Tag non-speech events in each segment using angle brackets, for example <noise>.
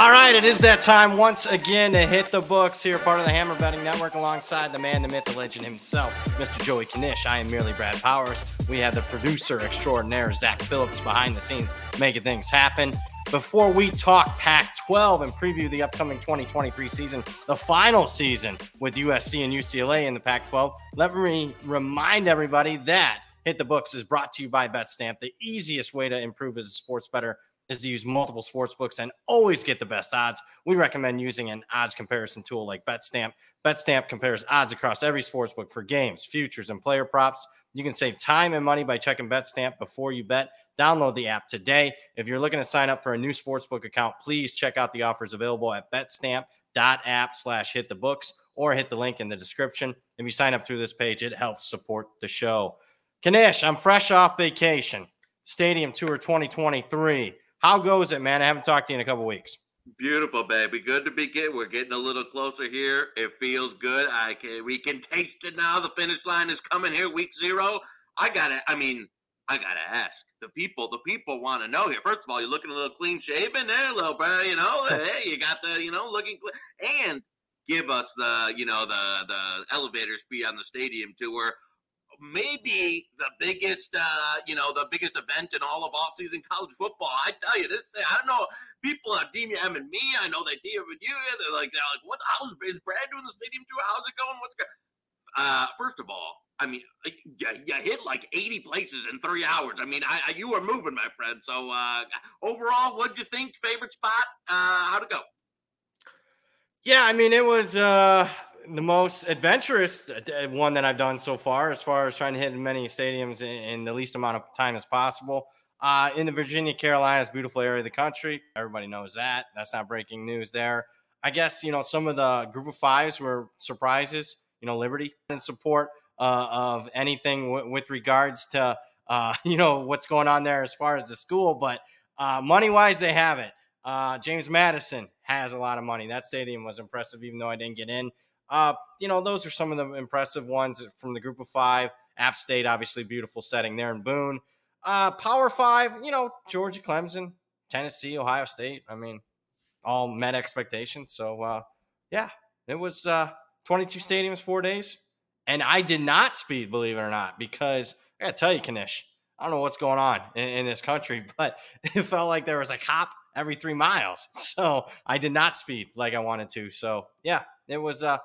All right, it is that time once again to hit the books here, part of the Hammer Betting Network, alongside the man, the myth, the legend himself, Mr. Joey Knish. I am merely Brad Powers. We have the producer extraordinaire, Zach Phillips, behind the scenes, making things happen. Before we talk Pac 12 and preview the upcoming 2023 season, the final season with USC and UCLA in the Pac 12, let me remind everybody that Hit the Books is brought to you by BetStamp, the easiest way to improve as a sports bettor is to use multiple sports books and always get the best odds. We recommend using an odds comparison tool like BetStamp. BetStamp compares odds across every sports book for games, futures, and player props. You can save time and money by checking BetStamp before you bet. Download the app today. If you're looking to sign up for a new sportsbook account, please check out the offers available at betstamp.app slash hit the books or hit the link in the description. If you sign up through this page, it helps support the show. Knish, I'm fresh off vacation. Stadium Tour 2023. How goes it, man? I haven't talked to you in a couple weeks. Beautiful, baby. Good to begin. We're getting a little closer here. It feels good. I can. We can taste it now. The finish line is coming here. Week zero. I gotta. I mean, I gotta ask the people. The people want to know here. First of all, you're looking a little clean shaven there, little bro. You know, <laughs> hey, you got the, you know, looking clean. And give us the, you know, the the elevator speed on the stadium tour maybe the biggest, uh, you know, the biggest event in all of off-season college football. I tell you this, thing, I don't know. People are DMing me. I know they DM with you. They're like, they're like, what? How's is Brad doing the stadium tour? How's it going? What's going? Uh, first of all, I mean, you, you hit like 80 places in three hours. I mean, I, I you were moving, my friend. So uh, overall, what'd you think? Favorite spot? Uh, how'd it go? Yeah, I mean, it was uh, the most adventurous uh, one that I've done so far, as far as trying to hit many stadiums in, in the least amount of time as possible. Uh, in the Virginia, Carolinas, beautiful area of the country. Everybody knows that. That's not breaking news there. I guess, you know, some of the group of fives were surprises, you know, Liberty and support uh, of anything w- with regards to, uh, <laughs> you know, what's going on there as far as the school. But uh, money wise, they have it. Uh, James Madison has a lot of money. That stadium was impressive, even though I didn't get in. Uh, you know, those are some of the impressive ones from the group of five. App State, obviously, beautiful setting there in Boone. Uh, Power five, you know, Georgia, Clemson, Tennessee, Ohio State. I mean, all met expectations. So, uh, yeah, it was uh, 22 stadiums, four days. And I did not speed, believe it or not, because I got to tell you, Knish, I don't know what's going on in, in, this country, <laughs> but it felt like there was a cop every three miles. <laughs> So I did not speed like I wanted to. So, yeah, it was. Uh,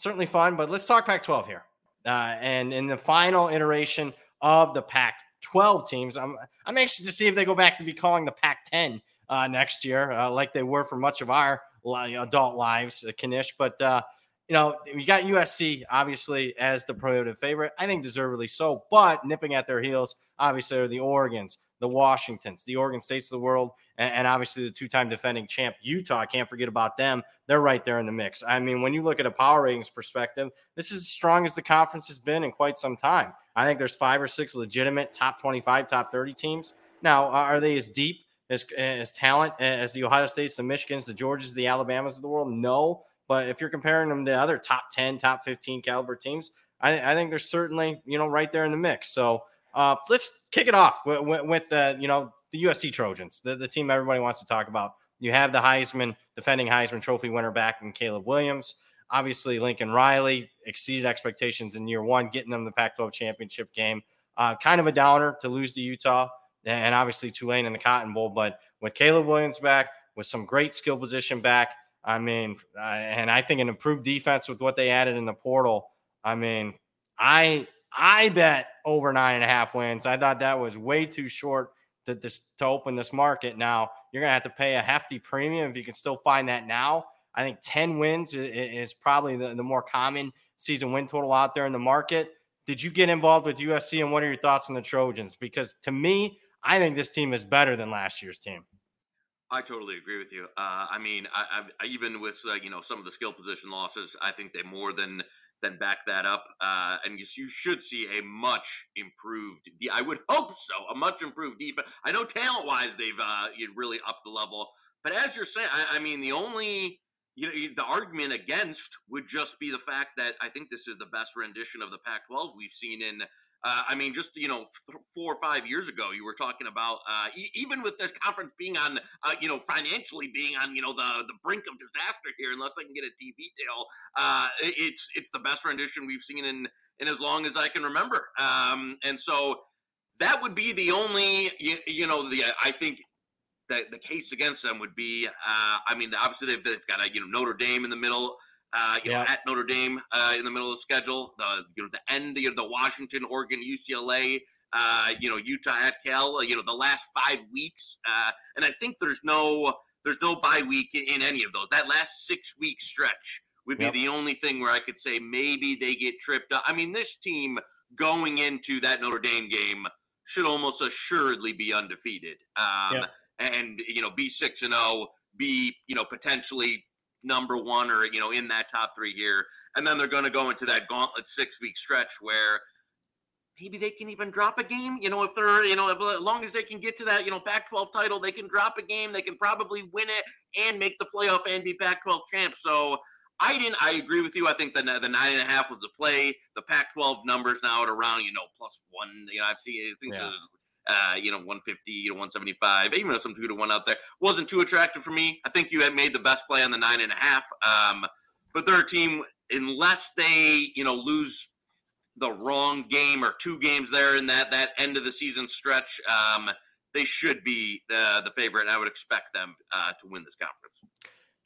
certainly fun. But let's talk Pac 12 here. Uh, and in the final iteration of the Pac 12 teams, I'm, I'm anxious to see if they go back to be calling the Pac 10 uh, next year, uh, like they were for much of our adult lives, uh, Knish. But, uh, you know, we got USC obviously as the prohibitive favorite. I think deservedly so, but nipping at their heels, obviously, are the Oregons, the Washingtons, the Oregon States of the world, and, and obviously the two-time defending champ Utah. I can't forget about them. They're right there in the mix. I mean, when you look at a power ratings perspective, this is as strong as the conference has been in quite some time. I think there's five or six legitimate top 25, top 30 teams. Now, are they as deep as, as talent as the Ohio States, the Michigans, the Georgias, the Alabamas of the world? No. But if you're comparing them to other top 10, top 15 caliber teams, I, I think they're certainly, you know, right there in the mix. So uh, let's kick it off with, with, with, the, you know, the USC Trojans, the, the team everybody wants to talk about. You have the Heisman, defending Heisman Trophy winner back in Caleb Williams. Obviously, Lincoln Riley exceeded expectations in year one, getting them the Pac 12 championship game. Uh, kind of a downer to lose to Utah and obviously Tulane in the Cotton Bowl. But with Caleb Williams back, with some great skill position back, I mean, uh, and I think an improved defense with what they added in the portal. I mean, I I bet over nine and a half wins. I thought that was way too short to this to open this market. Now you're gonna have to pay a hefty premium if you can still find that now. I think 10 wins is, probably the, the more common season win total out there in the market. Did you get involved with USC and what are your thoughts on the Trojans? Because to me, I think this team is better than last year's team. I totally agree with you. Uh, I mean, I, I, even with uh, you know some of the skill position losses, I think they more than than back that up. Uh, and you, you, should see a much improved. De- I would hope so. A much improved defense. I know talent wise they've uh, really upped the level, but as you're saying, I, I mean the only you know the argument against would just be the fact that I think this is the best rendition of the Pac-12 we've seen in Uh, I mean, just you know, th- four or five years ago, you were talking about uh, e- even with this conference being on, uh, you know, financially being on, you know, the the brink of disaster here, unless I can get a TV deal. Uh, it's it's the best rendition we've seen in in as long as I can remember. Um, and so that would be the only, you, you know, the I think the the case against them would be, uh, I mean, obviously they've, they've got a you know Notre Dame in the middle uh, you know, at Notre Dame uh, in the middle of the schedule. The you know the end of the Washington, Oregon, UCLA, uh, you know Utah at Cal. Uh, you know the last five weeks, uh, and I think there's no there's no bye week in, in any of those. That last six week stretch would be yep. the only thing where I could say maybe they get tripped up. I mean, this team going into that Notre Dame game should almost assuredly be undefeated. Um, yep. And you know, be six and zero, oh, be you know potentially number one or you know in that top three here, and then they're going to go into that gauntlet six week stretch where maybe they can even drop a game. You know, if they're you know if, as long as they can get to that you know Pac-12 title, they can drop a game. They can probably win it and make the playoff and be Pac-12 champs. So. I didn't. I agree with you. I think the the nine and a half was the play. The Pac-12 numbers now at around you know plus one. You know, I've seen things yeah uh, you know, 150, you know, 175, even though some two to one out there. Wasn't too attractive for me. I think you had made the best play on the nine and a half. Um, but they're a team, unless they, you know, lose the wrong game or two games there in that that end of the season stretch, um, they should be the the favorite, and I would expect them uh, to win this conference.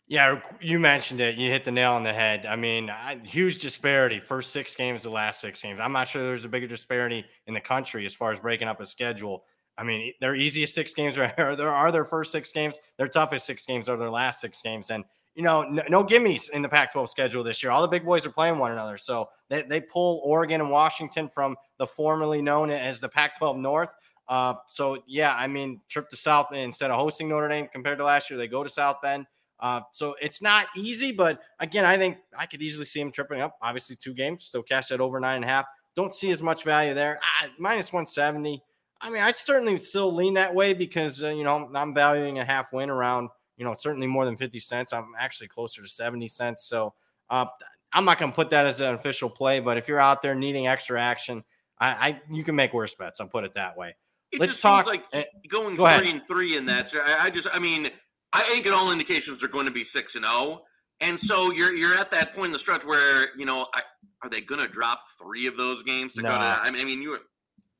Yeah, you mentioned it. You hit the nail on the head. I mean, huge disparity. First six games, the last six games. I'm not sure there's a bigger disparity in the country as far as breaking up a schedule. I mean, their easiest six games are <laughs> there are their first six games. Their toughest six games are their last six games. And you know, no, no gimmies in the Pac-12 schedule this year. All the big boys are playing one another. So they, they pull Oregon and Washington from the formerly known as the Pac-12 North. Uh, so yeah, I mean, trip to South instead of hosting Notre Dame compared to last year, they go to South Bend. Uh, so it's not easy, but again, I think I could easily see him tripping up. Obviously, two games, still cash that over nine and a half. Don't see as much value there. Ah, minus 170. I mean, I'd certainly still lean that way because, uh, you know, I'm valuing a half win around, you know, certainly more than 50 cents. I'm actually closer to 70 cents. So uh, I'm not going to put that as an official play, but if you're out there needing extra action, I, I you can make worse bets. I'll put it that way. It Let's talk. like going go three ahead. and three in that. I, I just, I mean, I think all indications they're going to be six and zero, oh. and so you're you're at that point in the stretch where you know I, are they going to drop three of those games to go to? I mean, I mean, you,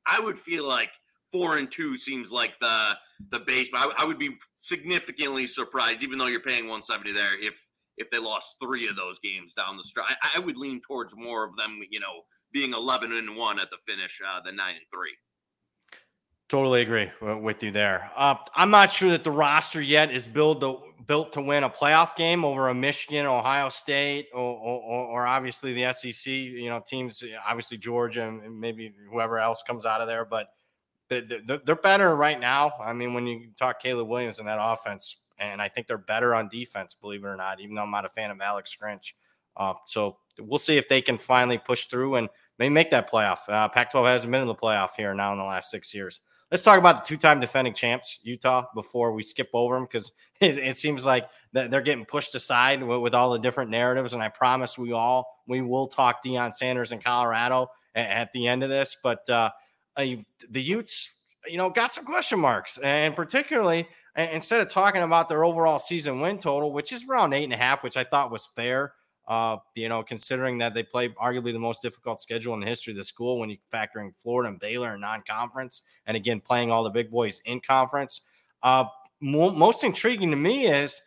I would feel like four and two seems like the the base, but I, I would be significantly surprised, even though you're paying 170 there, if if they lost three of those games down the stretch. I, I would lean towards more of them, you know, being 11 and one at the finish uh, than nine and three. Totally agree with you there. Uh, I'm not sure that the roster yet is built to, built to win a playoff game over a Michigan, Ohio State, or, or, or, obviously the SEC. You know, teams obviously Georgia and maybe whoever else comes out of there, but they're better right now. I mean, when you talk Caleb Williams and that offense, and I think they're better on defense, believe it or not. Even though I'm not a fan of Alex Grinch, uh, so we'll see if they can finally push through and maybe make that playoff. Uh, Pac-12 hasn't been in the playoff here now in the last six years. Let's talk about the two-time defending champs, Utah, before we skip over them because <laughs> it, it, seems like they're getting pushed aside with, with, all the different narratives. And I promise we all we will talk Deion Sanders in Colorado at, at the end of this. But uh, the Utes, you know, got some question marks, and particularly instead of talking about their overall season win total, which is around eight and a half, which I thought was fair. Uh, you know, considering that they play arguably the most difficult schedule in the history of the school when you factor in Florida and Baylor and non-conference, and again playing all the big boys in conference. Uh, mo- most intriguing to me is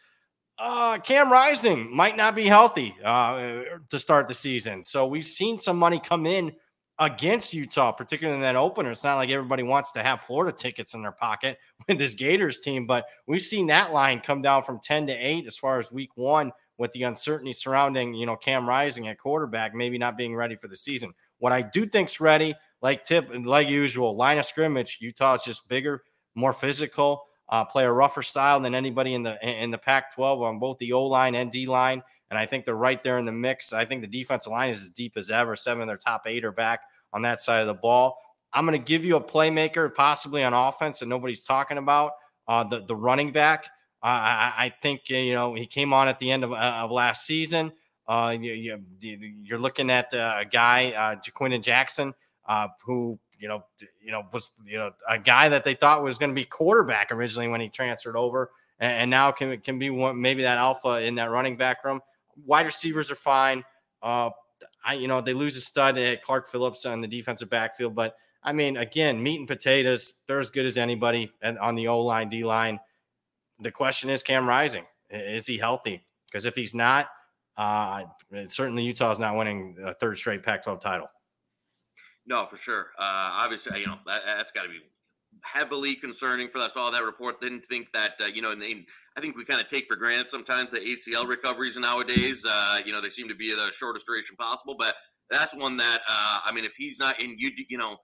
uh, Cam Rising might not be healthy uh, to start the season, so we've seen some money come in against Utah, particularly in that opener. It's not like everybody wants to have Florida tickets in their pocket <laughs> with this Gators team, but we've seen that line come down from 10 to 8 as far as week one with the uncertainty surrounding, you know, Cam Rising at quarterback, maybe not being ready for the season. What I do think's ready, like tip, like usual, line of scrimmage. Utah is just bigger, more physical, uh, play a rougher style than anybody in the in the Pac-12 on both the O line and D line. And I think they're right there in the mix. I think the defensive line is as deep as ever. Seven of their top eight are back on that side of the ball. I'm going to give you a playmaker, possibly on offense, that nobody's talking about. Uh, the the running back. I, I think uh, you know he came on at the end of, uh, of last season. Uh, you, are you, looking at uh, a guy, uh, Jackson, uh, who you know you know was you know a guy that they thought was going to be quarterback originally when he transferred over, and, and, now can can be one maybe that alpha in that running back room. Wide receivers are fine. Uh, I you know they lose a stud at Clark Phillips on the defensive backfield, but I mean again meat and potatoes. They're as good as anybody on the O line, D line. The question is Cam Rising. Is he healthy? Because if he's not, uh, certainly Utah is not winning a third straight Pac-12 title. No, for sure. Uh, obviously, you know that, has got to be heavily concerning for us. All that report didn't think that uh, you know, and, and, I think we kind of take for granted sometimes the ACL recoveries nowadays. Uh, you know, they seem to be the shortest duration possible, but that's one that uh, I mean, if he's not in, you you know,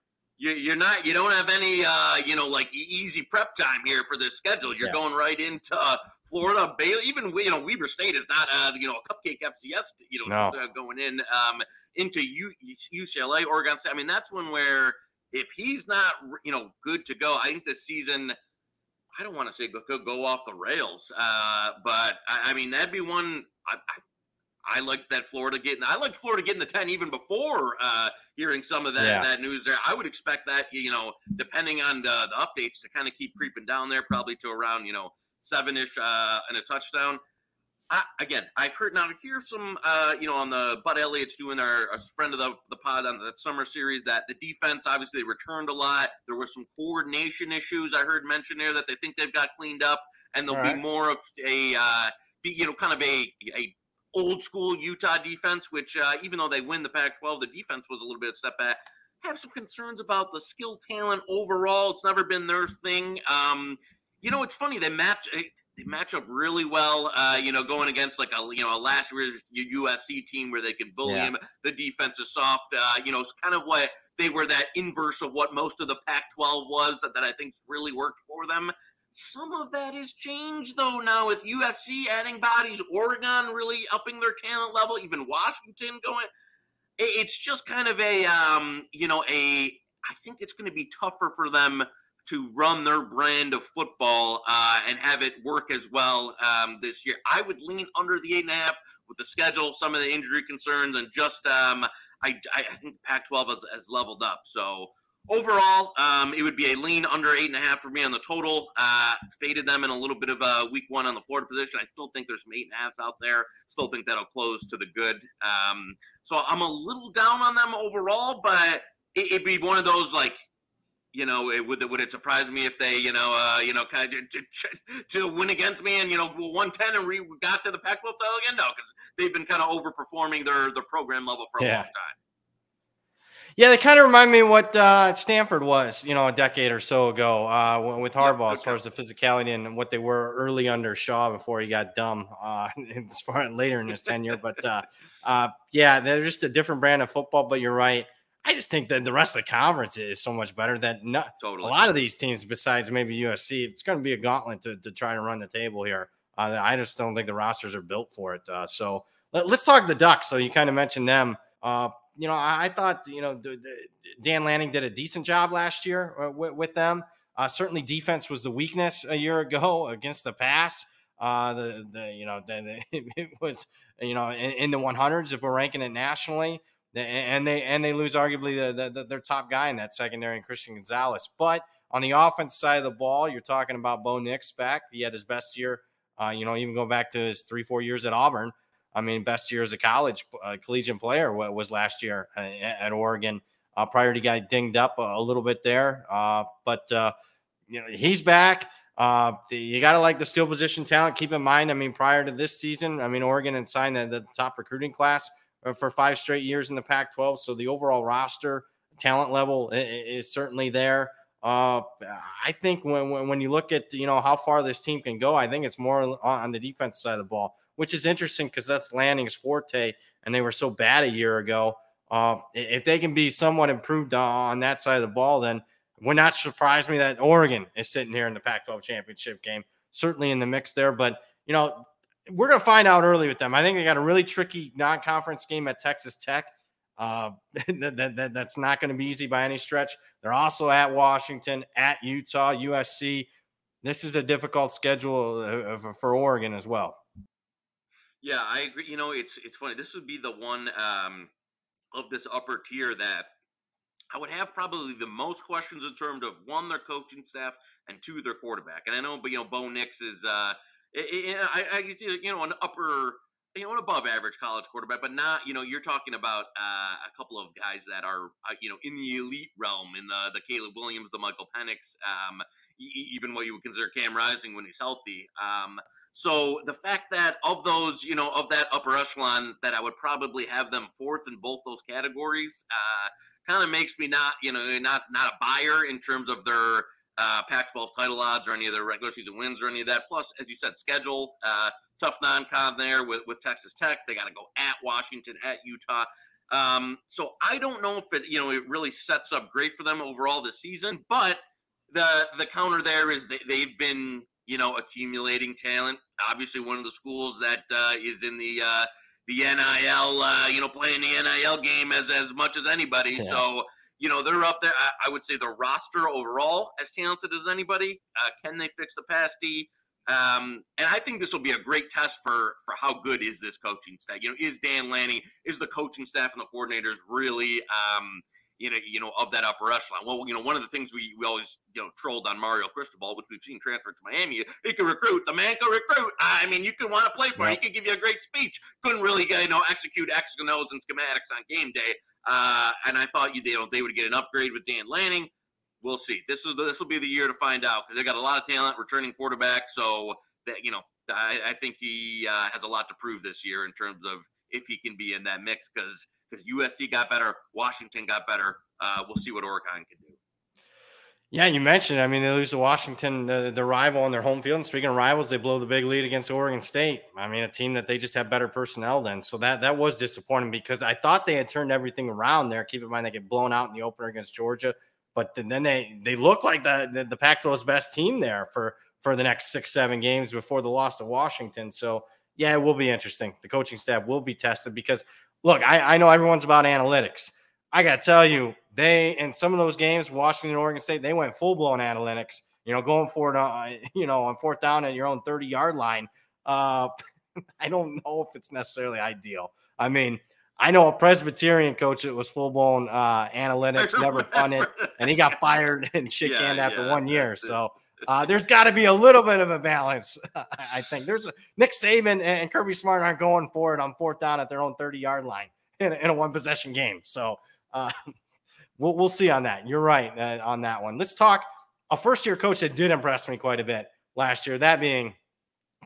you're not you don't have any uh, you know like easy prep time here for this schedule. You're yeah. going right into uh, Florida, Baylor, even you know Weber State is not uh, you know a cupcake FCS. You know, no. going in um, into U- UCLA, Oregon State. I mean, that's one where if he's not you know good to go, I think the season. I don't want to say go, go off the rails, uh, but I, I, mean that'd be one. I, I, I like that Florida getting. I like Florida getting the ten even before uh, hearing some of that yeah. that news. There, I would expect that you know, depending on the the updates, to kind of keep creeping down there, probably to around you know seven ish uh, and a touchdown. I, again, I've heard now hear some, uh, you know, on the Bud Elliott's doing our a friend of the, the pod on the summer series that the defense obviously they returned a lot. There were some coordination issues I heard mentioned there that they think they've got cleaned up, and there'll right. be more of a, uh, be, you know, kind of a a old school Utah defense. Which uh, even though they win the Pac-12, the defense was a little bit of step back. Have some concerns about the skill talent overall. It's never been their thing. Um, you know, it's funny they match eh, they match up really well. Uh, you know, going against like a you know a last year's USC team where they can bully yeah. him. The defense is soft. Uh, you know, it's kind of what they were that inverse of what most of the Pac-12 was that, that I think really worked for them. Some of that has changed though now with USC adding bodies, Oregon really upping their talent level, even Washington going. It's just kind of a um, you know a. I think it's going to be tougher for them to run their brand of football uh, and have it work as well um, this year. I would lean under the eight and a half with the schedule, some of the injury concerns, and just um, I, I think the Pac-12 has, has leveled up. So overall, um, it would be a lean under eight and a half for me on the total. Uh, faded them in a little bit of a week one on the Florida position. I still think there's some eight and a halfs out there. Still think that'll close to the good. Um, so I'm a little down on them overall, but it, it'd be one of those like you know, it, would would it surprise me if they, you know, uh, you know, kind of to, to, win against me and you know, one ten and we got to the Pac-12 title again? No, because they've been kind of overperforming their their program level for a yeah. long time. Yeah, they kind of remind me what uh, Stanford was, you know, a decade or so ago uh, with Harbaugh, as far as the physicality and what they were early under Shaw before he got dumb, uh, <laughs> as far later in his tenure. But uh, uh, yeah, they're just a different brand of football. But you're right. I just think that the rest of the conference is so much better that not, totally. a lot of these teams, besides maybe USC, it's going to be a gauntlet to, to try to run the table here. Uh, I just don't think the rosters are built for it. Uh, so let, us talk the Ducks. So you kind of mentioned them. Uh, you know, I, thought you know the, the, Dan Lanning did a decent job last year uh, with, with, them. Uh, certainly, defense was the weakness a year ago <laughs> against the pass. Uh, the the you know the, <laughs> it was you know in, in the 100s if we're ranking it nationally and they and they lose arguably the, the, their top guy in that secondary, Christian Gonzalez. But on the offense side of the ball, you're talking about Bo Nix back. He had his best year. Uh, you know, even go back to his three four years at Auburn. I mean, best year as a college uh, collegiate player was last year uh, at Oregon. Uh, prior to get dinged up a, little bit there, uh, but uh, you know he's back. you got to like the skill position talent. Keep in mind, I mean, prior to this season, I mean, Oregon had signed the, the top recruiting class uh, for five straight years in the Pac 12. So the overall roster talent level is certainly there. Uh, I think when, when, when you look at you know how far this team can go, I think it's more on the defense side of the ball, which is interesting because that's Lanning's forte, and they were so bad a year ago. Uh, if they can be somewhat improved on that side of the ball, then would not surprise me that Oregon is sitting here in the Pac-12 championship game. Certainly in the mix there, but you know we're going to find out early with them. I think they got a really tricky non-conference game at Texas Tech. Uh, <laughs> that, that, that's not going to be easy by any stretch. They're also at Washington, at Utah, USC. This is a difficult schedule uh, for Oregon as well. Yeah, I agree. You know, it's it's funny. This would be the one um, of this upper tier that I would have probably the most questions in terms of one, their coaching staff, and two, their quarterback. And I know, but you know, Bo Nix is, uh, it, it, I, I see, you know, an upper you know, an above average college quarterback, but not, you know, you're talking about uh, a couple of guys that are, uh, you know, in the elite realm, in the the Caleb Williams, the Michael Penix, um, even what you would consider Cam Rising when he's healthy. Um, so the fact that of those, you know, of that upper echelon, that I would probably have them fourth in both those categories, uh, kind of makes me not, you know, not not a buyer in terms of their uh, Pac-12 title odds or any of their regular season wins or any of that. Plus, as you said, schedule uh, tough non-con there with with Texas Tech. They got to go at Washington, at Utah. Um, so I don't know if it you know it really sets up great for them overall this season. But the the counter there is they, they've been you know accumulating talent. Obviously, one of the schools that uh, is in the uh, the NIL, uh, you know, playing the NIL game as as much as anybody. Yeah. So you know, they're up there. I, I, would say the roster overall as talented as anybody. Uh, can they fix the pass D? Um, and I think this will be a great test for for how good is this coaching staff. You know, is Dan Lanning, is the coaching staff and the coordinators really, um, you know, you know, of that upper echelon? Well, you know, one of the things we, we always you know trolled on Mario Cristobal, which we've seen transfer to Miami. He can recruit. The man can recruit. I mean, you can want to play for. Him. He could give you a great speech. Couldn't really, you know, execute X and O's and schematics on game day. Uh, and I thought you, they, you know, they would get an upgrade with Dan Lanning. We'll see. This is this will be the year to find out because they got a lot of talent, returning quarterback. So that you know, I, I think he uh, has a lot to prove this year in terms of if he can be in that mix because because USC got better, Washington got better. Uh, we'll see what Oregon can do. Yeah, you mentioned. I mean, they lose to Washington, the, the rival on their home field. And speaking of rivals, they blow the big lead against Oregon State. I mean, a team that they just have better personnel than. So that that was disappointing because I thought they had turned everything around there. Keep in mind they get blown out in the opener against Georgia, but then they they look like the the, the Pac-12's best team there for for the next six seven games before the loss to Washington. So yeah, it will be interesting. The coaching staff will be tested because look, I, I know everyone's about analytics. I got to tell you, they in some of those games, Washington Oregon State, they went full blown analytics. You know, going for it, uh, <laughs> you know, on fourth down at your own thirty yard line. Uh, <laughs> I don't know if it's necessarily ideal. I mean, I know a Presbyterian coach that was full blown uh, analytics, <laughs> never punted, and he got <laughs> fired and shit canned after yeah, one year. So uh, there's got to be a little bit of a balance. <laughs> I think there's a, Nick Saban and Kirby Smart aren't going for it on fourth down at their own 30 yard line in a, in a one possession game. So uh, we'll, we'll see on that. You're right uh, on that one. Let's talk a first year coach that did impress me quite a bit last year, that being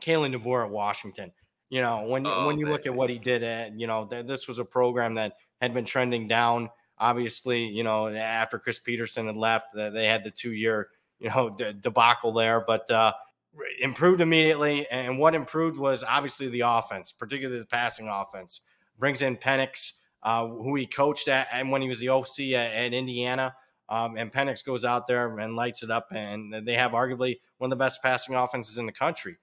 Kalen DeBoer at Washington. You know, when oh, when you man. look at what he did, at, you know, th- this was a program that had been trending down. Obviously, you know, after Chris Petersen had left, uh, they had the two year, you know, de- debacle there, but uh, improved immediately. And what improved was obviously the offense, particularly the passing offense. Brings in Penix, uh, who he coached at and when he was the OC at, at Indiana. Um, and Penix goes out there and lights it up, and they have arguably one of the best passing offenses in the country.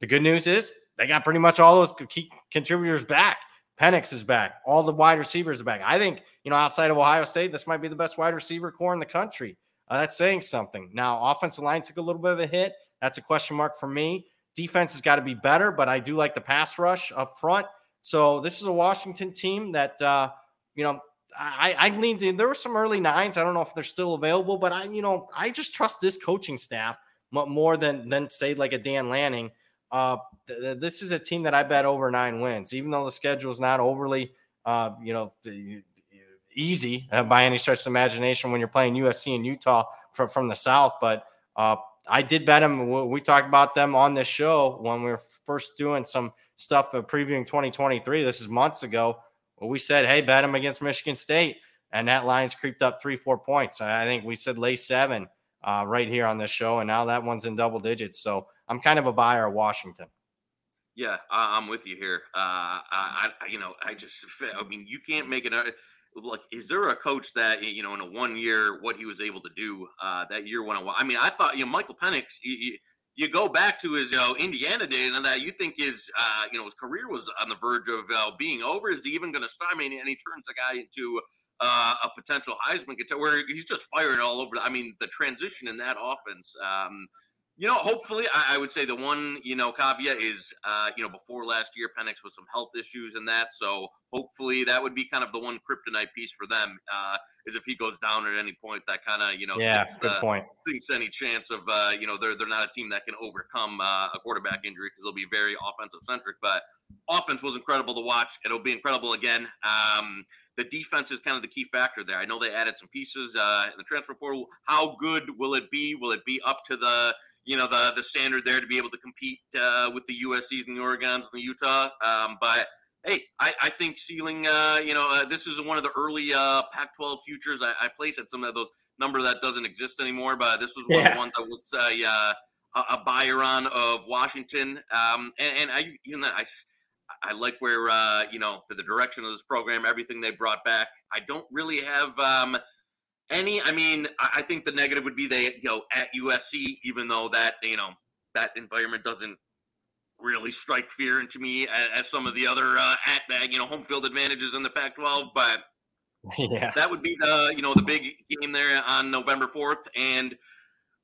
The good news is they got pretty much all those key contributors back. Penix is back. All the wide receivers are back. I think, you know, outside of Ohio State, this might be the best wide receiver core in the country. Uh, that's saying something. Now, offensive line took a little bit of a hit. That's a question mark for me. Defense has got to be better, but I do like the pass rush up front. So this is a Washington team that uh, you know I, I leaned in. There were some early nines. I don't know if they're still available, but I you know I just trust this coaching staff more than than say like a Dan Lanning. Uh, th- this is a team that I bet over nine wins, even though the schedule is not overly uh, you know easy uh, by any stretch of imagination when you're playing USC and Utah from from the South. But uh, I did bet them. We talked about them on this show when we were first doing some stuff previewing 2023. This is months ago. We said, hey, bet them against Michigan State. And that line's creeped up three, four points. I think we said lay seven uh, right here on this show. And now that one's in double digits. So I'm kind of a buyer of Washington. Yeah, I'm with you here. Uh, I, I, you know, I just, <laughs> I mean, you can't make it. Like, is there a coach that you know in a one year what he was able to do uh, that year when I? I mean, I thought you know Michael Penix. He, you go back to his you know, Indiana days and that you think his uh, you know his career was on the verge of uh, being over. Is he even going to start? I mean, and he turns the guy into uh, a potential Heisman contender where he's just firing all over. I mean, the transition in that offense. Um, you know, hopefully, I, I, would say the one you know caveat is uh, you know before last year, Penix with some health issues and that. So hopefully, that would be kind of the one kryptonite piece for them. Uh, is if he goes down at any point, that kind of you know yeah, good the, point. Thinks any chance of uh, you know they're they're not a team that can overcome uh, a quarterback injury because they'll be very offensive centric. But offense was incredible to watch. It'll be incredible again. Um, the defense is kind of the key factor there. I know they added some pieces uh, in the transfer portal. How good will it be? Will it be up to the you know the the standard there to be able to compete uh, with the USC's and the Oregons and the Utah? Um, but hey, I, I think ceiling. Uh, you know, uh, this is one of the early uh, Pac-12 futures. I, I placed at some of those number that doesn't exist anymore, but this was one yeah. of the ones that was uh, a, a buyer on of Washington. Um, and, and I even that I. I like where uh, you know the, the, direction of this program, everything they brought back. I don't really have um, any. I mean, I, I, think the negative would be they go at USC, even though that you know that environment doesn't really strike fear into me as, as some of the other uh, at you know home field advantages in the Pac-12. But <laughs> yeah, that would be the you know the big game there on November fourth, and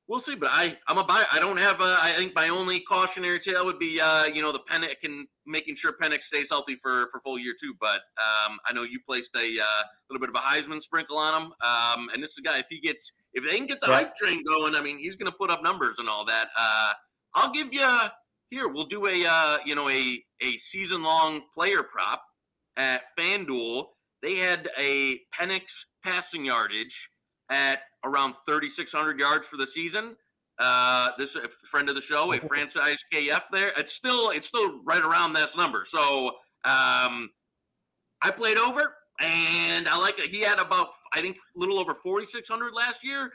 we'll see. But I I'm a buyer. I don't have. A, I think my only cautionary tale would be uh, you know the Penix and making sure Penix stays healthy for for full year too. But um, I know you placed a uh, little bit of a Heisman sprinkle on him. Um, and this is a guy if he gets if they can get the yeah. hype train going, I mean he's going to put up numbers and all that. Uh, I'll give you here we'll do a uh, you know a a season long player prop at FanDuel. They had a Penix passing yardage at around 3,600 yards for the season. Uh, this a friend of the show, a <laughs> franchise KF there. It's still it's still right around that number. So um, I played over, and I like it. He had about I think a little over 4,600 last year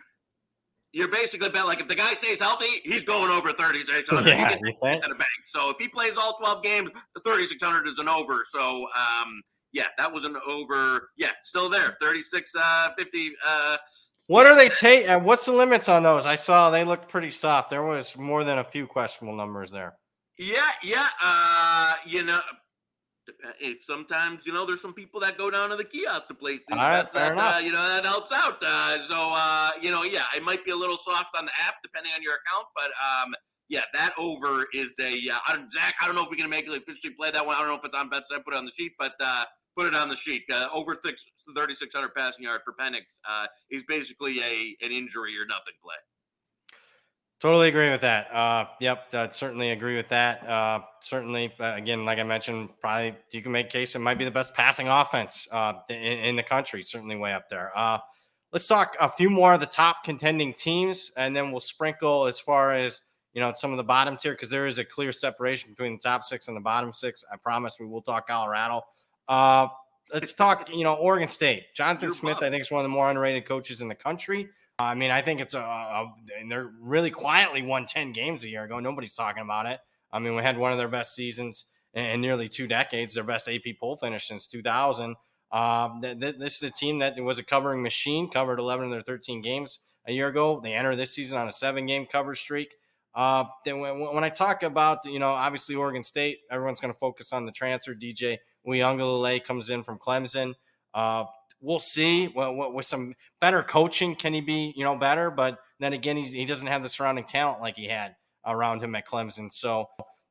you're basically bet like if the guy stays healthy, he's going over 3,600. Yeah, gets the bank. So if he plays all 12 games, the 3,600 is an over. So um, yeah, that was an over. Yeah, still there. 36, uh, 50. Uh, what are they take? Uh, what's the limits on those? I saw they looked pretty soft. There was more than a few questionable numbers there. Yeah, yeah. Uh, you know, if sometimes you know there's some people that go down to the kiosk to place these right, bets that uh, you know that helps out. Uh, so uh, you know, yeah, it might be a little soft on the app depending on your account, but um, yeah, that over is a uh, I don't, Zach. I don't know if we're gonna make it officially play that one. I don't know if it's on bets. I put it on the sheet, but uh, put it on the sheet. Uh, over 3,600 passing yard for Penix uh, is basically a an injury or nothing play. Totally agree with that. Uh, yep, uh, certainly agree with that. Uh, certainly, uh, again, like I mentioned, probably you can make case it might be the best passing offense uh, in, in, the country. Certainly, way up there. Uh, let's talk a few more of the top contending teams, and then we'll sprinkle as far as you know some of the bottom tier because there is a clear separation between the top six and the bottom six. I promise we will talk Colorado. let's talk, you know, Oregon State. Jonathan Smith, I think, is one of the more underrated coaches in the country. I mean, I think it's a, a and they're really quietly won 10 games a year ago. Nobody's talking about it. I mean, we had one of their best seasons in, nearly two decades, their best AP poll finish since 2000. Um, th- th- this is a team that was a covering machine, covered 11 of their 13 games a year ago. They enter this season on a seven game cover streak. Uh, then when, when, I talk about, you know, obviously Oregon State, everyone's going to focus on the transfer. DJ Uiagalelei comes in from Clemson. Uh, we'll see. Well, with some better coaching, can he be you know better? But then again, he doesn't have the surrounding talent like he had around him at Clemson. So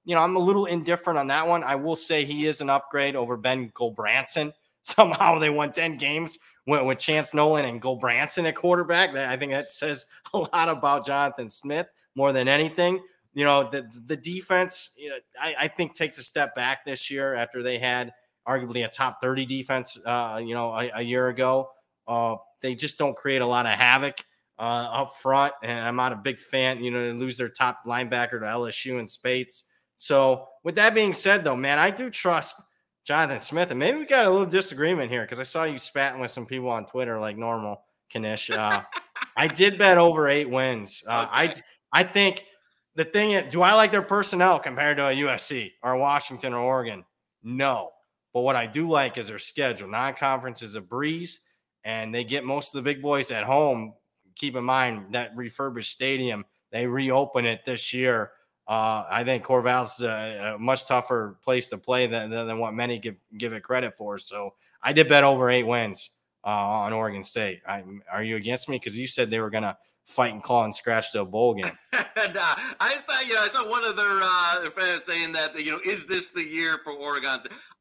you know, I'm a little indifferent on that one. I will say he is an upgrade over Ben Gulbranson. <laughs> Somehow they won 10 games with, with Chance Nolan and Gulbranson at quarterback. I think that says <laughs> a lot about Jonathan Smith more than anything. You know, the the defense, you know, I, I think takes a step back this year after they had arguably a top 30 defense, uh, you know, a, a year ago. Uh, they just don't create a lot of havoc uh, up front, and I'm not a big fan. You know, they lose their top linebacker to LSU and Speights. So, with that being said, though, man, I do trust Jonathan Smith, and maybe we got a little disagreement here because I saw you spatting with some people on Twitter like normal, Knish. Uh, I did bet over eight wins. Uh, okay. I I think the thing is, do I like their personnel compared to a USC or Washington or Oregon? No. But what I do like is their schedule. Non conference is a breeze, and they get most of the big boys at home. Keep in mind that refurbished stadium, they reopen it this year. Uh, I think Corvallis is a, a, much tougher place to play than, than, what many give give it credit for. So I did bet over eight wins uh, on Oregon State. I, are you against me? Because you said they were going to fight and claw and scratch to a bowl game. <laughs> and, uh, I saw, you know, I saw one of their uh, fans saying that, you know, is this the year for Oregon?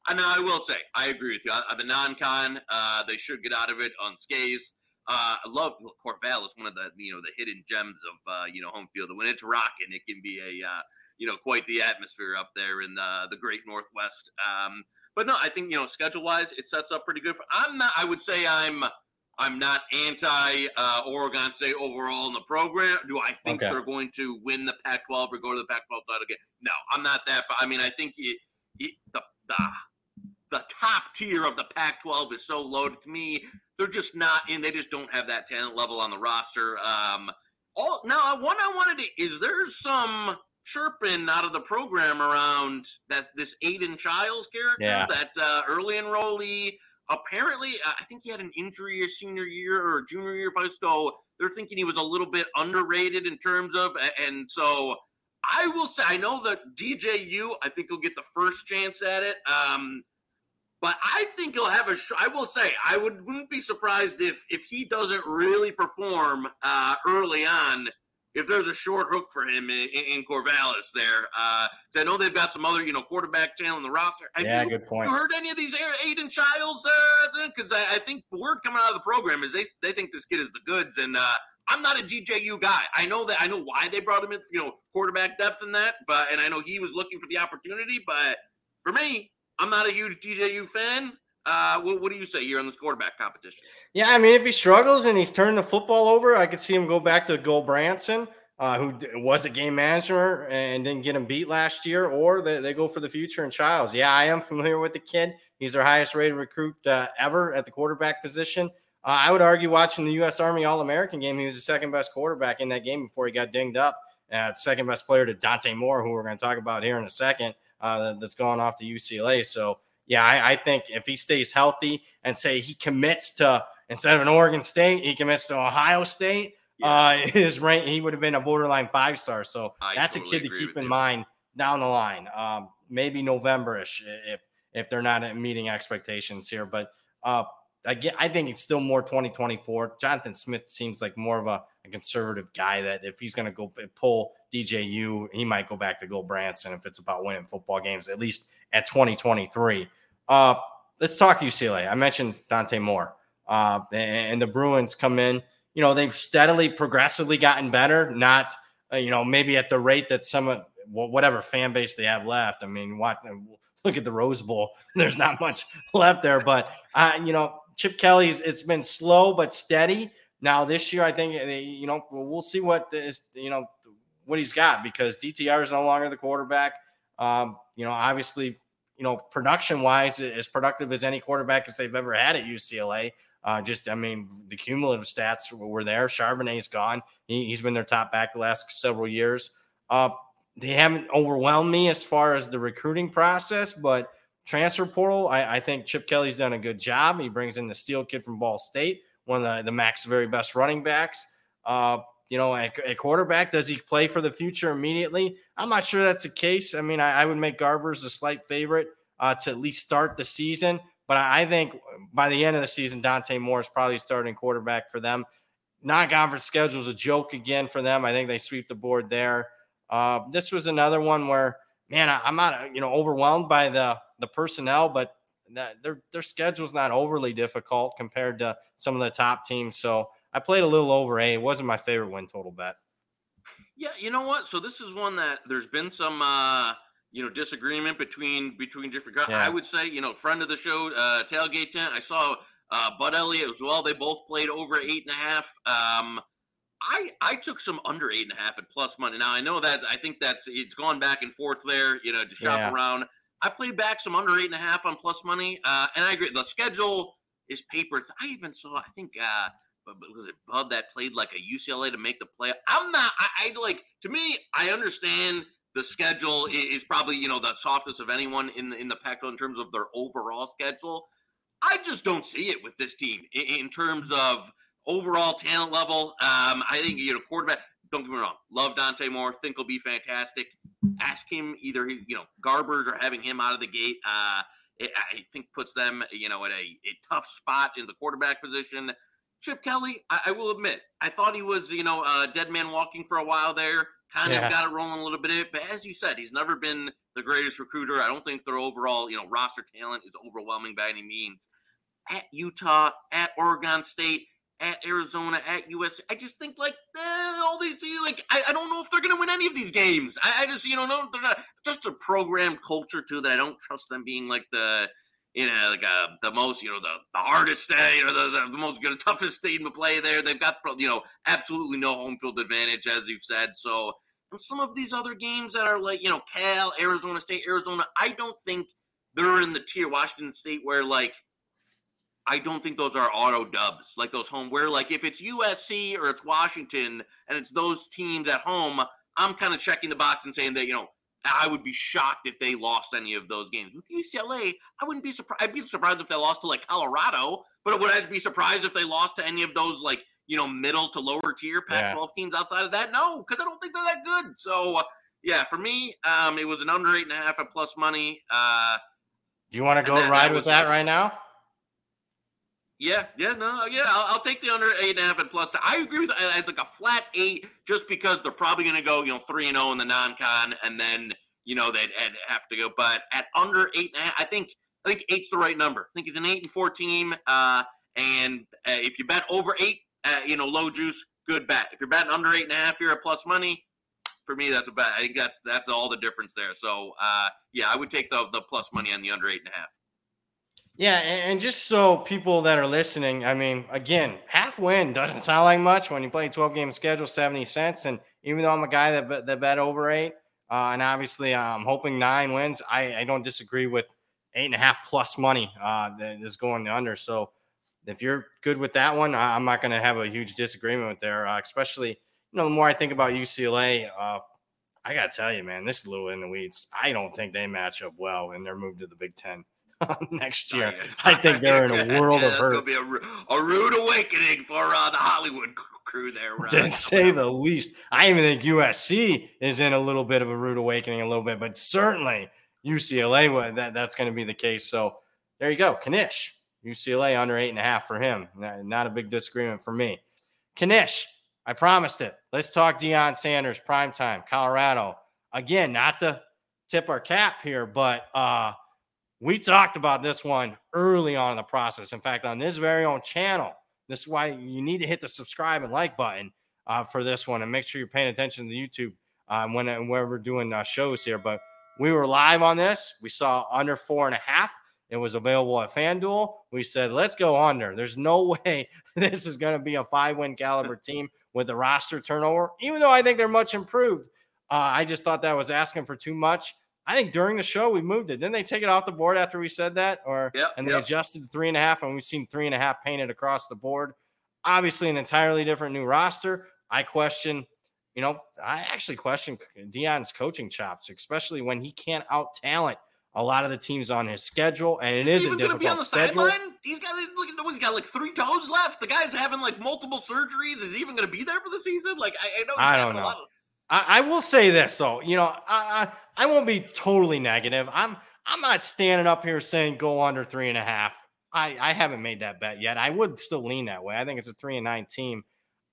And now I will say, I agree with you. On the non-con, uh, they should get out of it unscathed. Uh, I love Corvallis, one of the you know the hidden gems of uh, you know home field. When it's rocking, it can be a uh, you know quite the atmosphere up there in the the Great Northwest. Um, but no, I think you know schedule wise, it sets up pretty good. For, I'm not. I would say I'm. I'm not anti uh, Oregon State overall in the program. Do I think okay. they're going to win the Pac-12 or go to the Pac-12 title game? No, I'm not that. But I mean, I think it, it, the the the top tier of the Pac-12 is so loaded. To me, they're just not in. They just don't have that talent level on the roster. Um, all now, one I wanted to is there's some chirping out of the program around that's this Aidan Chiles character, yeah. that uh, early enrollee. Apparently, uh, I think he had an injury his senior year or junior year. If I go, they're thinking he was a little bit underrated in terms of, and so I will say, I know that DJU, I think he'll get the first chance at it. Um, but I think he'll have a. Sh- I will say I would wouldn't be surprised if if he doesn't really perform uh, early on. If there's a short hook for him in, in Corvallis there, uh, I know they've got some other you know quarterback talent on the roster. Have yeah, you, good point. You heard any of these Aidan Chiles? Because uh, I, I, think word coming out of the program is they they think this kid is the goods, and uh, I'm not a DJU guy. I know that I know why they brought him in, you know, quarterback depth in that, but and I know he was looking for the opportunity, but for me, I'm not a huge DJU fan. Uh, what, what, do you say here on this quarterback competition? Yeah, I mean, if he struggles and he's turning the football over, I could see him go back to Gulbranson, uh, who was a game manager and didn't get him beat last year, or they, they go for the future in Chiles. Yeah, I am familiar with the kid. He's their highest rated recruit uh, ever at the quarterback position. Uh, I would argue watching the U.S. Army All American game, he was the second best quarterback in that game before he got dinged up. Uh, second best player to Dante Moore, who we're going to talk about here in a second uh, that's gone off to UCLA. So, yeah, I, I, think if he stays healthy and say he commits to instead of an Oregon State, he commits to Ohio State. Yeah. Uh, <laughs> his rank, he would have been a borderline five star. So I that's totally a kid to keep in you. mind down the line. Um, maybe Novemberish if if they're not meeting expectations here. But uh, again, I think it's still more 2024. Jonathan Smith seems like more of a, a conservative guy that if he's going to go pull DJU, he might go back to Gulbranson if it's about winning football games, at least at 2023. Uh, let's talk UCLA. I mentioned Dante Moore, uh, and the Bruins come in. You know, they've steadily, progressively gotten better, not, uh, you know, maybe at the rate that some of whatever fan base they have left. I mean, what look at the Rose Bowl. <laughs> There's not much left there, but uh, you know, Chip Kelly's it's been slow but steady. Now this year, I think eh, you know we'll see what is you know what he's got because DTR is no longer the quarterback. Um, you know, obviously, you know, production wise, as productive as any quarterback as they've ever had at UCLA. Uh, just, I mean, the cumulative stats were there. Charbonnet's gone. He, has been their top back the last several years. Uh, they haven't overwhelmed me as far as the recruiting process, but transfer portal, I, I, think Chip Kelly's done a good job. He brings in the Steele kid from Ball State, one of the, the Mac's very best running backs. Uh, you know, a, quarterback, does he play for the future immediately? I'm not sure that's the case. I mean, I, I would make Garbers a slight favorite uh, to at least start the season. But I, I think by the end of the season, Dante Moore is probably starting quarterback for them. Non-conference schedule is a joke again for them. I think they sweep the board there. Uh, this was another one where, man, I, I'm not, you know, overwhelmed by the the personnel, but that, their their schedule's not overly difficult compared to some of the top teams. So I played a little over a. It wasn't my favorite win total bet. Yeah, you know what? So this is one that there's been some uh you know disagreement between between different guys. Yeah. I would say you know friend of the show uh tailgate tent. I saw uh Bud Elliott as well. They both played over eight and a half. Um I I took some under eight and a half at plus money. Now I know that I think that's it's gone back and forth there, you know, to shop yeah. around. I played back some under eight and a half on plus money, uh, and I agree. The schedule is paper. I even saw. I think uh, was it Bud that played like a UCLA to make the play? I'm not. I, I like to me. I understand the schedule is probably you know the softest of anyone in the in the Pac-12 in terms of their overall schedule. I just don't see it with this team in, in terms of overall talent level. Um, I think you know quarterback. Don't get me wrong. Love Dante Moore. Think he'll be fantastic ask him either you know Garbers or having him out of the gate. Uh, it, I think puts them you know at a, a tough spot in the quarterback position. Chip Kelly, I, I, will admit, I thought he was you know a dead man walking for a while there. Kind yeah. of got it rolling a little bit, but as you said, he's never been the greatest recruiter. I don't think their overall you know roster talent is overwhelming by any means. At Utah, at Oregon State, at Arizona, at USC, I just think like eh, all these like I, I don't know if they're gonna win any of these games. I, I just you know no they're not just a program culture too that I don't trust them being like the you know like uh, the most you know the, the hardest uh, or the, the, the most good toughest team to play there. They've got you know absolutely no home field advantage as you've said. So and some of these other games that are like you know Cal, Arizona State, Arizona, I don't think they're in the tier Washington State where like I don't think those are auto dubs like those home where like if it's USC or it's Washington and it's those teams at home, I'm kind of checking the box and saying that you know I would be shocked if they lost any of those games. With UCLA, I wouldn't be surprised. I'd be surprised if they lost to like Colorado, but would I be surprised if they lost to any of those like you know middle to lower tier Pac-12 yeah. teams outside of that? No, because I don't think they're that good. So yeah, for me, um, it was an under eight and a half at plus money. Uh, Do you want to go ride with that right now? Yeah, yeah, no, yeah. I'll, I'll, take the under eight and a half and plus. I agree with it as like a flat eight, just because they're probably going to go, you know, three and zero oh in the non-con, and then you know they'd, have to go. But at under eight and a half, I think I think eight's the right number. I think it's an eight and four team. Uh, and uh, if you bet over eight, uh, you know, low juice, good bet. If you're betting under eight and a half, you're at plus money. For me, that's a bet. I think that's that's all the difference there. So uh, yeah, I would take the the plus money on the under eight and a half. Yeah, and just so people that are listening, I mean, again, half win doesn't <laughs> sound like much when you play 12 game schedule, 70 cents. And even though I'm a guy that, that bet over eight, uh, and obviously I'm hoping nine wins, I, I, don't disagree with eight and a half plus money uh, that is going under. So if you're good with that one, I'm not going to have a huge disagreement with there, uh, especially, you know, the more I think about UCLA, uh, I got to tell you, man, this is little in the weeds. I don't think they match up well in their move to the Big Ten. <laughs> next year. I think <laughs> they're in a world yeah, of hurt. It'll be a, a rude awakening for uh, the Hollywood crew there. Right? <laughs> to say the least. I even think USC is in a little bit of a rude awakening, a little bit, but certainly UCLA, that, that's going to be the case. So there you go. Knish, UCLA under eight and a half for him. Not, a big disagreement for me. Knish, I promised it. Let's talk Deion Sanders, prime time, Colorado. Again, not to tip our cap here, but uh, – we talked about this one early on in the process. In fact, on this very own channel, this is why you need to hit the subscribe and like button uh, for this one, and make sure you're paying attention to YouTube uh, when when we're doing uh, shows here. But we were live on this. We saw under four and a half. It was available at FanDuel. We said, let's go under. There's no <laughs> way this is going to be a five win caliber <laughs> team with the roster turnover, even though I think they're much improved. Uh, I just thought that was asking for too much. I think during the show we moved it. Didn't they take it off the board after we said that? Or yep, and they yep. adjusted three and a half, and we've seen three and a half painted across the board. Obviously, an entirely different new roster. I question, you know, I actually question Deion's coaching chops, especially when he can't out talent a lot of the teams on his schedule, and it He's is a difficult be on the schedule. Sideline? He's got he's, look, he's got like three toes left. The guy's having like multiple surgeries. Is he even going to be there for the season? Like I, I know I don't know. Of- I, I, will say this though, you know, I, I, I won't be totally negative. I'm I'm not standing up here saying go under three and a half. I, I haven't made that bet yet. I would still lean that way. I think it's a three and nine team.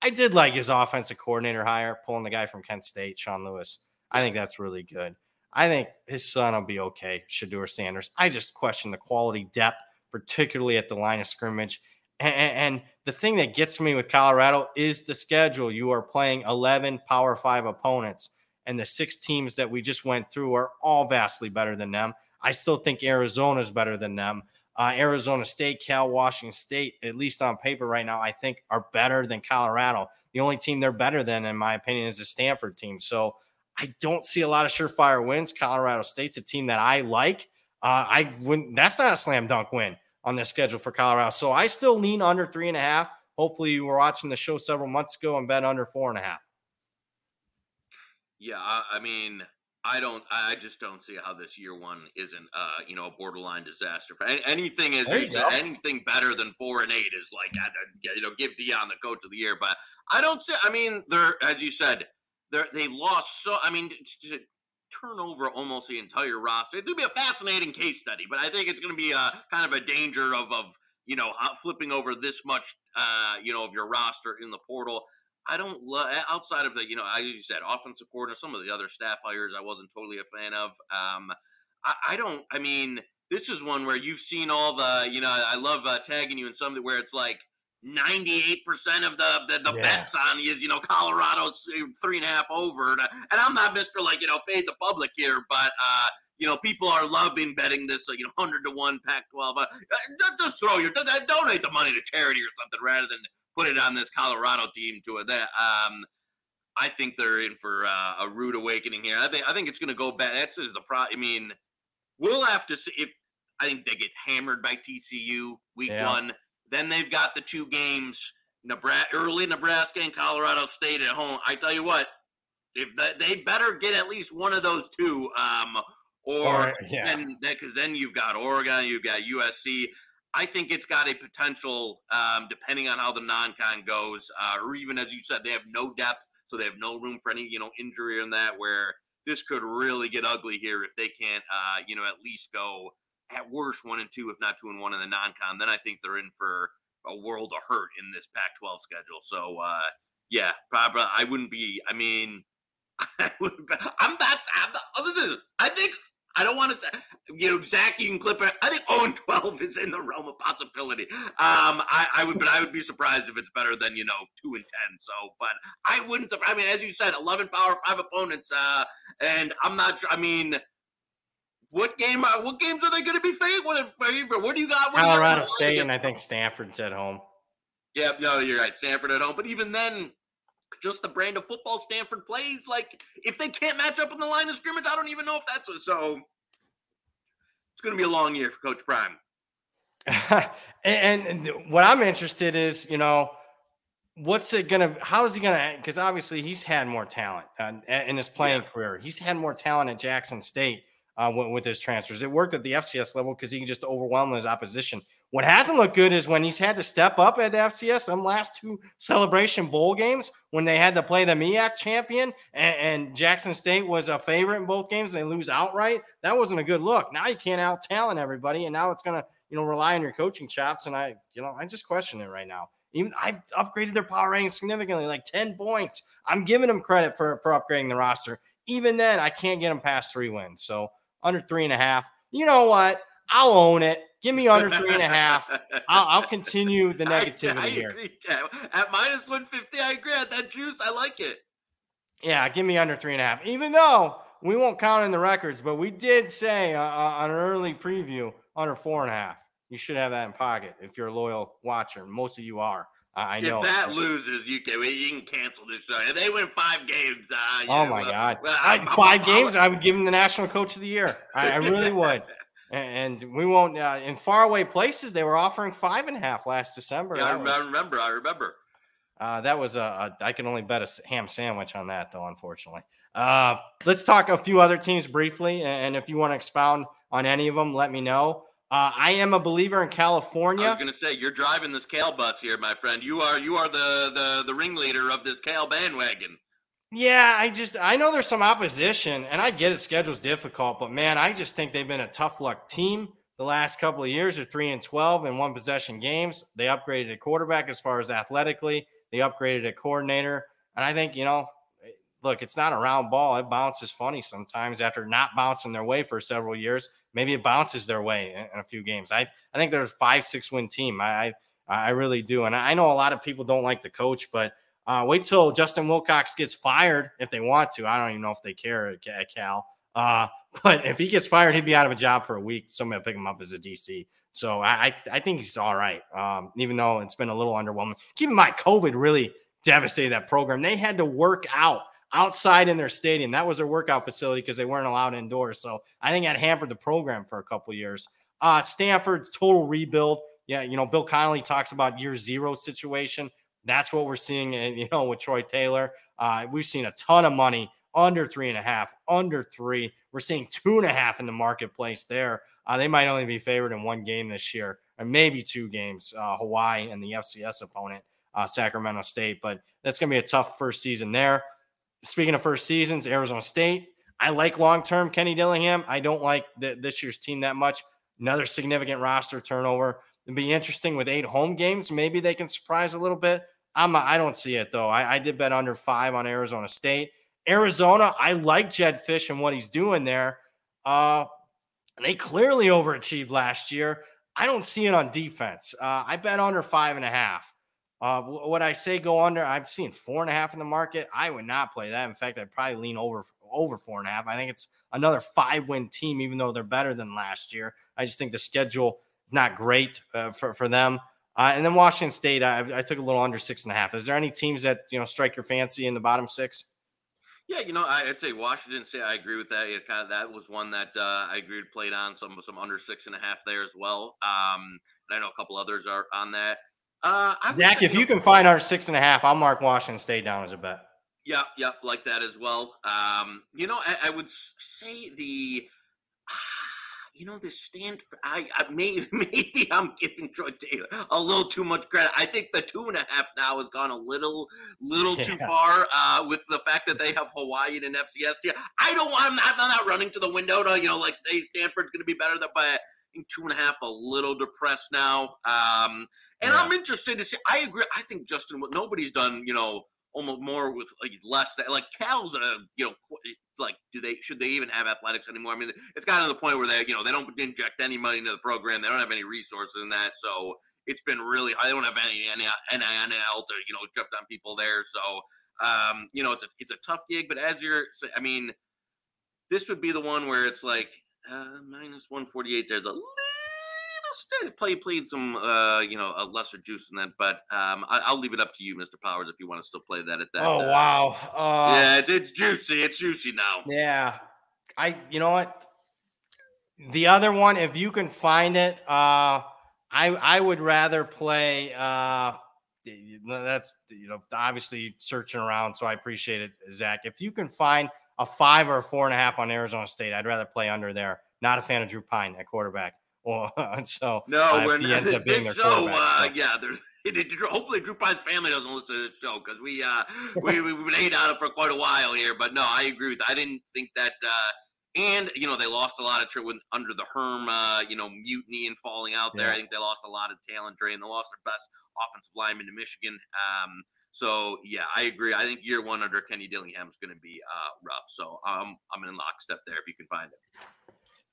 I did like his offensive coordinator hire, pulling the guy from Kent State, Sean Lewis. I think that's really good. I think his son will be okay, Shedeur Sanders. I just question the quality depth, particularly at the line of scrimmage. And, and, the thing that gets me with Colorado is the schedule. You are playing 11 Power Five opponents, and the six teams that we just went through are all vastly better than them. I still think Arizona is better than them. Uh, Arizona State, Cal, Washington State, at least on paper right now, I think are better than Colorado. The only team they're better than, in my opinion, is the Stanford team. So I don't see a lot of surefire wins. Colorado State's a team that I like. Uh, I wouldn't. That's not a slam dunk win on the schedule for Colorado. So I still lean under three and a half. Hopefully, you were watching the show several months ago and bet under four and a half. Yeah, I, mean, I don't. I just don't see how this year one isn't, uh, you know, a borderline disaster. Anything is anything better than four and eight is like, you know, give Deion the coach of the year. But I don't see. I mean, they're as you said, they they lost so. I mean, turn over almost the entire roster. To be a fascinating case study, but I think it's going to be a kind of a danger of, of you know, flipping over this much, uh, you know, of your roster in the portal. I don't love outside of the, you know, as you said, offensive coordinator, some of the other staff hires I wasn't totally a fan of. Um, I, I don't, I mean, this is one where you've seen all the, you know, I love uh, tagging you in something where it's like 98% of the the, the yeah. bets on is you know Colorado's three and a half over, and I'm not Mister like you know fade the public here, but uh, you know people are loving betting this you know hundred to one Pac-12. Uh, just throw your donate the money to charity or something rather than put it on this Colorado team to it. That um, I think they're in for uh, a rude awakening here. I think I think it's going to go bad. That's is the pro. I mean, we'll have to see if I think they get hammered by TCU week yeah. one then they've got the two games, Nebraska, early Nebraska and Colorado State at home. I tell you what, if they better get at least one of those two, um, or, or yeah. then because then you've got Oregon, you've got USC. I think it's got a potential, um, depending on how the non-con goes, uh, or even as you said, they have no depth, so they have no room for any, you know, injury in that. Where this could really get ugly here if they can't, uh, you know, at least go at worst one and two, if not two and one in the non-con, then I think they're in for a world of hurt in this Pac-12 schedule. So uh, yeah, probably I wouldn't be. I mean, <laughs> I would, I'm not. I'm not other than I think I don't want to say, you know, Zach, you can clip it. I think 0 and 12 is in the realm of possibility. Um, I, I would, but I would be surprised if it's better than, you know, 2 and 10. So, but I wouldn't, I mean, as you said, 11 power, five opponents. Uh, and I'm not sure, I mean, what game? What games are they going to be favored? What do you got? What Colorado got? State and I think Stanford's at home. Yeah, no, you're right. Stanford at home, but even then, just the brand of football Stanford plays. Like, if they can't match up in the line of scrimmage, I don't even know if that's a, so. It's going to be a long year for Coach Prime. <laughs> and, and what I'm interested is, you know, what's it gonna? How is he gonna? Because obviously he's had more talent uh, in his playing yeah. career. He's had more talent at Jackson State uh, with his transfers. It worked at the FCS level because he can just overwhelm his opposition. What hasn't looked good is when he's had to step up at FCS. Some last two celebration bowl games when they had to play the MEAC champion and, and Jackson State was a favorite in both games. And they lose outright. That wasn't a good look. Now you can't out talent everybody, and now it's gonna you know rely on your coaching chops. And I you know I just question it right now. Even I've upgraded their power rating significantly, like 10 points. I'm giving them credit for, for upgrading the roster. Even then, I can't get them past three wins. So under three and a half. You know what? I'll own it. Give me under three and a half. I'll, I'll continue the <laughs> negativity I, I here. At minus 150, I agree. At that juice, I like it. Yeah, give me under three and a half. Even though we won't count in the records, but we did say uh, uh, on an early preview under four and a half. You should have that in pocket if you're a loyal watcher. Most of you are. I know. If that loses, you can you can cancel this show. If they win five games, uh, oh my god, well, I, 5 I'm, games, i would give him the national coach of the year. I, I really would. <laughs> And we won't. Uh, in faraway places, they were offering five and a half last December. Yeah, I, was, I remember. I remember. Uh, that was a, a. I can only bet a ham sandwich on that, though. Unfortunately. Uh, let's talk a few other teams briefly, and if you want to expound on any of them, let me know. Uh, I am a believer in California. I was going to say you're driving this Cal bus here, my friend. You are you are the the the ringleader of this Cal bandwagon. Yeah, I just I know there's some opposition, and I get it. Schedule's difficult, but man, I just think they've been a tough luck team the last couple of years. They're three and twelve in one possession games. They upgraded a quarterback as far as athletically. They upgraded a coordinator, and I think you know, look, it's not a round ball. It bounces funny sometimes after not bouncing their way for several years maybe it bounces their way in, a few games. I, I think there's five, six win team. I, I, I really do. And I know a lot of people don't like the coach, but uh, wait till Justin Wilcox gets fired if they want to. I don't even know if they care at Cal. Uh, <laughs> but if he gets fired, he'd be out of a job for a week. Somebody will pick him up as a DC. So I, I think he's all right, um, even though it's been a little underwhelming. Keep in mind, COVID really devastated that program. They had to work out outside in their stadium. That was their workout facility because they weren't allowed indoors. So I think that hampered the program for a couple years. Uh, Stanford's total rebuild. Yeah, you know, Bill Connelly talks about year zero situation. That's what we're seeing, and you know, with Troy Taylor. Uh, we've seen a ton of money under three and a half, under three. We're seeing two and a half in the marketplace there. Uh, they might only be favored in one game this year, or maybe two games. Uh, Hawaii and the FCS opponent, uh, Sacramento State. But that's going to be a tough first season there. Speaking of first seasons, Arizona State. I like long term Kenny Dillingham. I don't like the, this year's team that much. Another significant roster turnover. It'd be interesting with eight home games. Maybe they can surprise a little bit. I'm I don't see it though. I, I did bet under five on Arizona State. Arizona, I like Jedd Fisch and what he's doing there. Uh, they clearly overachieved last year. I don't see it on defense. Uh, I bet under five and a half. Uh, what I say go under? I've seen four and a half in the market. I would not play that. In fact, I'd probably lean over over four and a half. I think it's another five win team, even though they're better than last year. I just think the schedule is not great uh, for for them. Uh, and then Washington State, I, I, took a little under six and a half. Is there any teams that you know strike your fancy in the bottom six? Yeah, you know, I'd say Washington State. I agree with that. It kind of that was one that uh, I agreed played on some some under six and a half there as well. Um, and I know a couple others are on that. Uh, Zach, if you, can find our six and a half, I'll mark Washington State down as a bet. Yeah, yeah, like that as well. Um, you know, I, I would say the <sighs> you know, the stand. I, I maybe <laughs> maybe I'm giving Troy Taylor a little too much credit. I think the two and a half now has gone a little little <laughs> yeah. too far uh, with the fact that they have Hawaii and FCS. I don't want. I'm not, I'm not running to the window to you know like say Stanford's going to be better than, but. Two and a half, a little depressed now, um, and yeah. I'm interested to see. I agree. I think Justin, what nobody's done, you know, almost more with like less that like Cal's a you know like do they should they even have athletics anymore? I mean, it's gotten to the point where they you know they don't inject any money into the program. They don't have any resources in that, so it's been really I don't have any NIL to you know jump on people there. So um, you know it's a it's a tough gig. But as you're, I mean, this would be the one where it's like uh, minus one forty eight. There's a little play played some uh you know a lesser juice in that but um I, will leave it up to you mr powers if you want to still play that at that oh uh, wow. Uh, yeah it's, it's juicy it's juicy now. Yeah. I you know what? The other one if you can find it uh i i would rather play uh that's you know obviously searching around so i appreciate it zach. If you can find a five or a four and a half on arizona state i'd rather play under there not a fan of drew pyne at quarterback <laughs> well, so no, uh, when he ends up being <laughs> their show, uh, so. yeah, there's <laughs> hopefully Drew Pyne's family doesn't listen to this show because we uh we we've been hating on it for quite a while here. But no, I agree with. I didn't think that. uh and you know they lost a lot of trip under the Herm, uh, you know, mutiny and falling out there. Yeah. I think they lost a lot of talent drain. They lost their best offensive lineman to Michigan. Um, so yeah, I agree. I think year one under Kenny Dillingham is going to be uh, rough. So um, I'm in lockstep there if you can find it.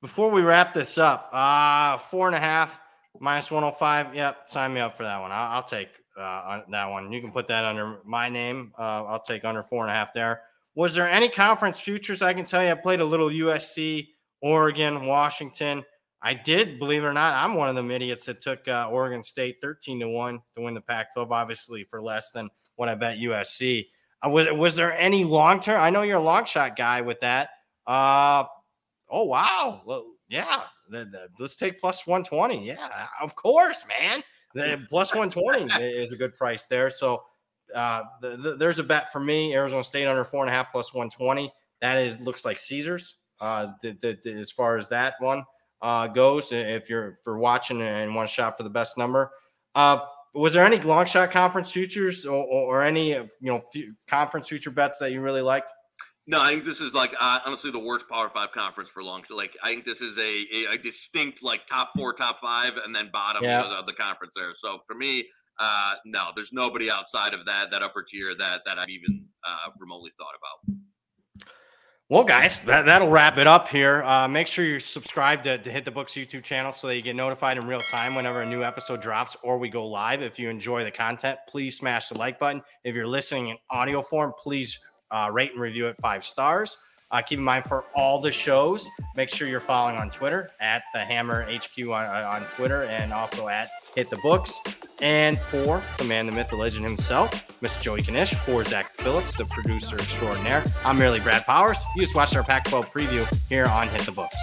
Before we wrap this up, uh, four and a half minus 105. Yep, sign me up for that one. I'll, I'll take uh, that one. You can put that under my name. Uh, I'll take under four and a half there. Was there any conference futures? I can tell you, I played a little USC, Oregon, Washington. I did, believe it or not, I'm one of them idiots that took uh, Oregon State 13 to 1 to win the Pac 12, obviously, for less than what I bet USC. Uh, was, was there any long term? I know you're a long shot guy with that. Uh, oh wow, well, yeah, the, the, let's take plus 120. Yeah, of course, man. The plus 120 <laughs> is a good price there. So uh, the, there's a bet for me. Arizona State under four and a half plus 120. That is looks like Caesars. Uh, as far as that one uh, goes, if you're for watching and want to shop for the best number. Uh, was there any long shot conference futures or, or, any you know conference future bets that you really liked? No, I think this is like uh, honestly the worst Power Five conference for long. Like I think this is a, a, a distinct like top four, top five, and then bottom yeah. of the conference there. So for me, uh, no, there's nobody outside of that that upper tier that that I've even uh, remotely thought about. Well, guys, that, that'll wrap it up here. Uh, make sure you're subscribed to, to Hit the Books YouTube channel so that you get notified in real time whenever a new episode drops or we go live. If you enjoy the content, please smash the like button. If you're listening in audio form, please uh, rate and review it five stars. Uh, keep in mind for all the shows, make sure you're following on Twitter at the Hammer HQ on, on Twitter and also at Hit the Books. And for the man, the myth, the legend himself, Mr. Joey Knish, for Zach Phillips, the producer extraordinaire, I'm merely Brad Powers. You just watched our Pac 12 preview here on Hit the Books.